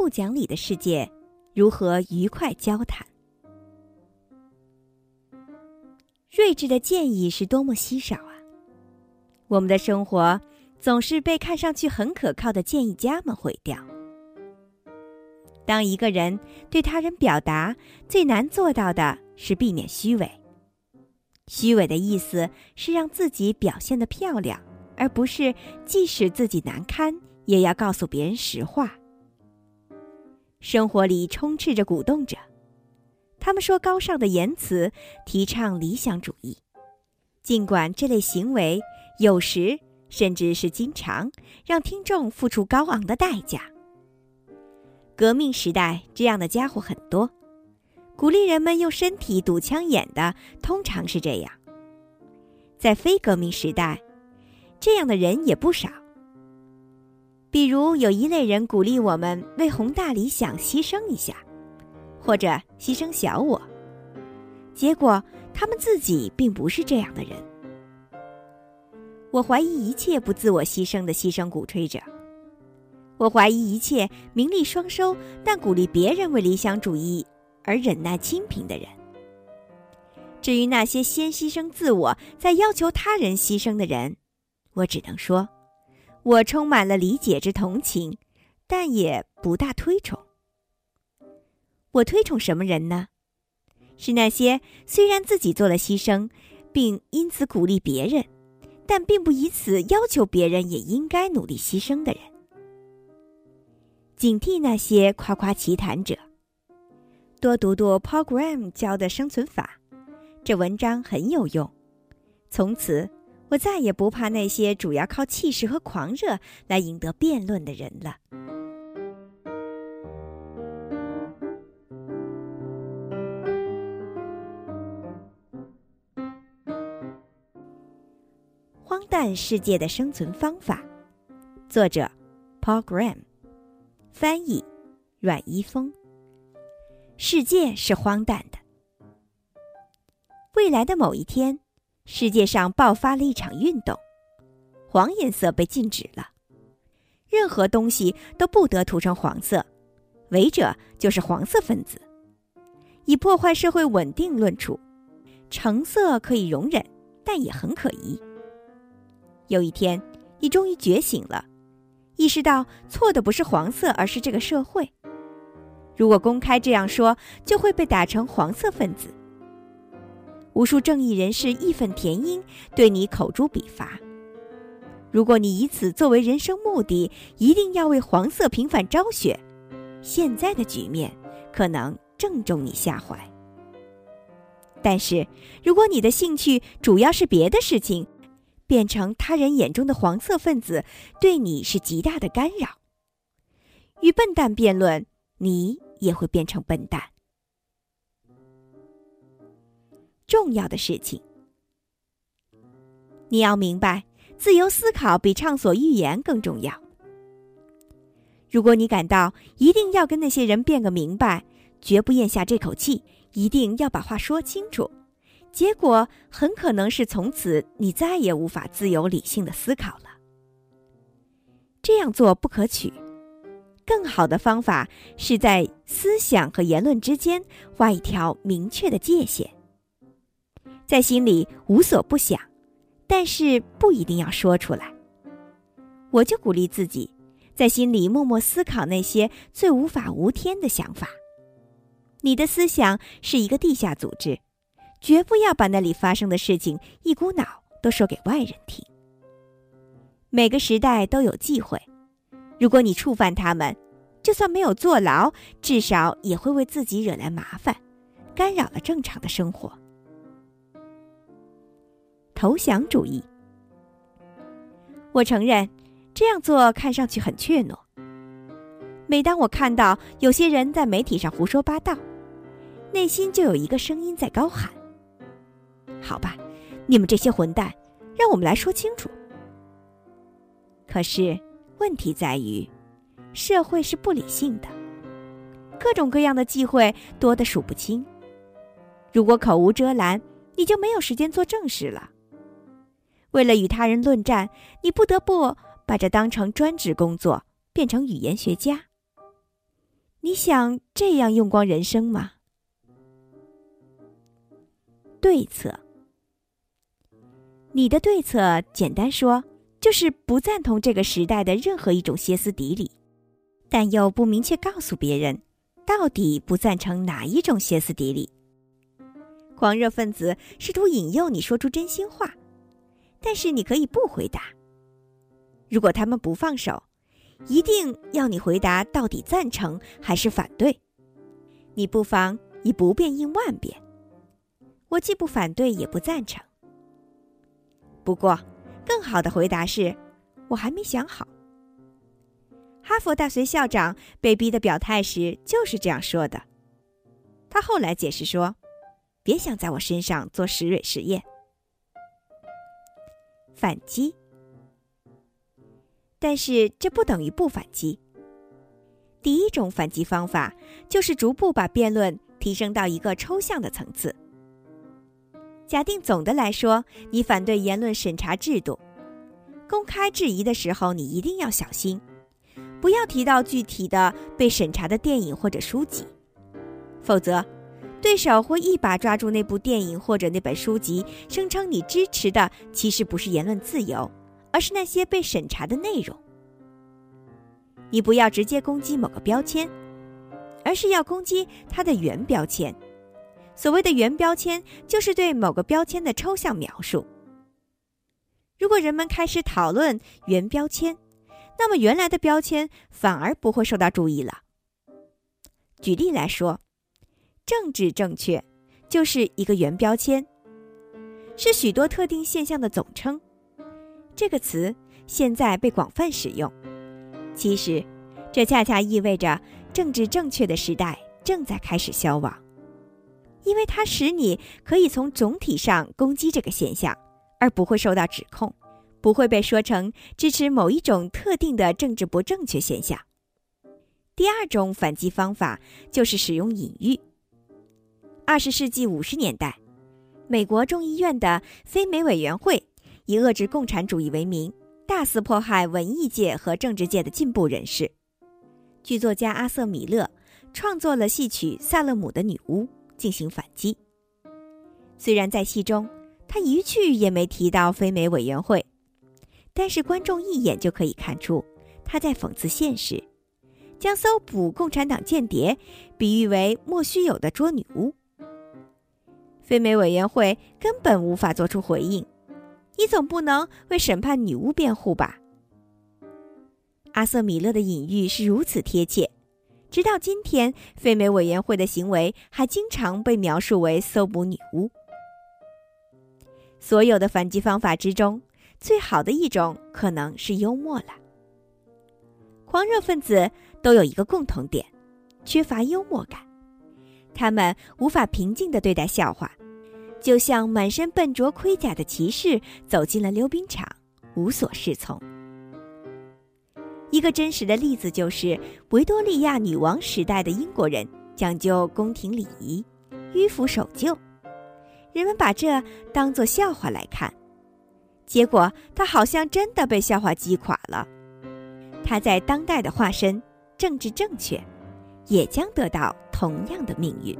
不讲理的世界，如何愉快交谈？睿智的建议是多么稀少啊！我们的生活总是被看上去很可靠的建议家们毁掉。当一个人对他人表达，最难做到的是避免虚伪。虚伪的意思是让自己表现的漂亮，而不是即使自己难堪，也要告诉别人实话。生活里充斥着鼓动者。他们说高尚的言辞，提倡理想主义，尽管这类行为有时甚至是经常让听众付出高昂的代价。革命时代这样的家伙很多，鼓励人们用身体堵枪眼的通常是这样。在非革命时代，这样的人也不少。比如有一类人鼓励我们为宏大理想牺牲一下。或者牺牲小我，结果他们自己并不是这样的人。我怀疑一切不自我牺牲的牺牲鼓吹者，我怀疑一切名利双收但鼓励别人为理想主义而忍耐清贫的人。至于那些先牺牲自我再要求他人牺牲的人，我只能说，我充满了理解之同情，但也不大推崇。我推崇什么人呢？是那些虽然自己做了牺牲，并因此鼓励别人，但并不以此要求别人也应该努力牺牲的人。警惕那些夸夸其谈者。多读读 Paul Graham 教的生存法，这文章很有用。从此，我再也不怕那些主要靠气势和狂热来赢得辩论的人了。荒诞世界的生存方法，作者：Paul Graham，翻译：阮一峰。世界是荒诞的。未来的某一天，世界上爆发了一场运动，黄颜色被禁止了，任何东西都不得涂成黄色，违者就是黄色分子。以破坏社会稳定论处，橙色可以容忍，但也很可疑。有一天，你终于觉醒了，意识到错的不是黄色，而是这个社会。如果公开这样说，就会被打成黄色分子。无数正义人士义愤填膺，对你口诛笔伐。如果你以此作为人生目的，一定要为黄色平反昭雪，现在的局面可能正中你下怀。但是，如果你的兴趣主要是别的事情，变成他人眼中的黄色分子，对你是极大的干扰。与笨蛋辩论，你也会变成笨蛋。重要的事情，你要明白，自由思考比畅所欲言更重要。如果你感到一定要跟那些人辩个明白，绝不咽下这口气，一定要把话说清楚。结果很可能是从此你再也无法自由理性的思考了。这样做不可取，更好的方法是在思想和言论之间画一条明确的界限。在心里无所不想，但是不一定要说出来。我就鼓励自己，在心里默默思考那些最无法无天的想法。你的思想是一个地下组织。绝不要把那里发生的事情一股脑都说给外人听。每个时代都有忌讳，如果你触犯他们，就算没有坐牢，至少也会为自己惹来麻烦，干扰了正常的生活。投降主义，我承认这样做看上去很怯懦。每当我看到有些人在媒体上胡说八道，内心就有一个声音在高喊。好吧，你们这些混蛋，让我们来说清楚。可是，问题在于，社会是不理性的，各种各样的忌讳多得数不清。如果口无遮拦，你就没有时间做正事了。为了与他人论战，你不得不把这当成专职工作，变成语言学家。你想这样用光人生吗？对策，你的对策简单说就是不赞同这个时代的任何一种歇斯底里，但又不明确告诉别人到底不赞成哪一种歇斯底里。狂热分子试图引诱你说出真心话，但是你可以不回答。如果他们不放手，一定要你回答到底赞成还是反对。你不妨以不变应万变。我既不反对，也不赞成。不过，更好的回答是，我还没想好。哈佛大学校长被逼的表态时就是这样说的。他后来解释说：“别想在我身上做石蕊实验。”反击，但是这不等于不反击。第一种反击方法就是逐步把辩论提升到一个抽象的层次。假定总的来说，你反对言论审查制度，公开质疑的时候，你一定要小心，不要提到具体的被审查的电影或者书籍，否则，对手会一把抓住那部电影或者那本书籍，声称你支持的其实不是言论自由，而是那些被审查的内容。你不要直接攻击某个标签，而是要攻击它的原标签。所谓的原标签，就是对某个标签的抽象描述。如果人们开始讨论原标签，那么原来的标签反而不会受到注意了。举例来说，政治正确就是一个原标签，是许多特定现象的总称。这个词现在被广泛使用，其实这恰恰意味着政治正确的时代正在开始消亡。因为它使你可以从总体上攻击这个现象，而不会受到指控，不会被说成支持某一种特定的政治不正确现象。第二种反击方法就是使用隐喻。二十世纪五十年代，美国众议院的非美委员会以遏制共产主义为名，大肆迫害文艺界和政治界的进步人士。剧作家阿瑟·米勒创作了戏曲《萨勒姆的女巫》。进行反击。虽然在戏中他一句也没提到非美委员会，但是观众一眼就可以看出他在讽刺现实，将搜捕共产党间谍比喻为莫须有的捉女巫。非美委员会根本无法做出回应，你总不能为审判女巫辩护吧？阿瑟·米勒的隐喻是如此贴切。直到今天，非美委员会的行为还经常被描述为搜捕女巫。所有的反击方法之中，最好的一种可能是幽默了。狂热分子都有一个共同点：缺乏幽默感。他们无法平静地对待笑话，就像满身笨拙盔甲的骑士走进了溜冰场，无所适从。一个真实的例子就是维多利亚女王时代的英国人讲究宫廷礼仪，迂腐守旧，人们把这当作笑话来看，结果他好像真的被笑话击垮了。他在当代的化身政治正确，也将得到同样的命运。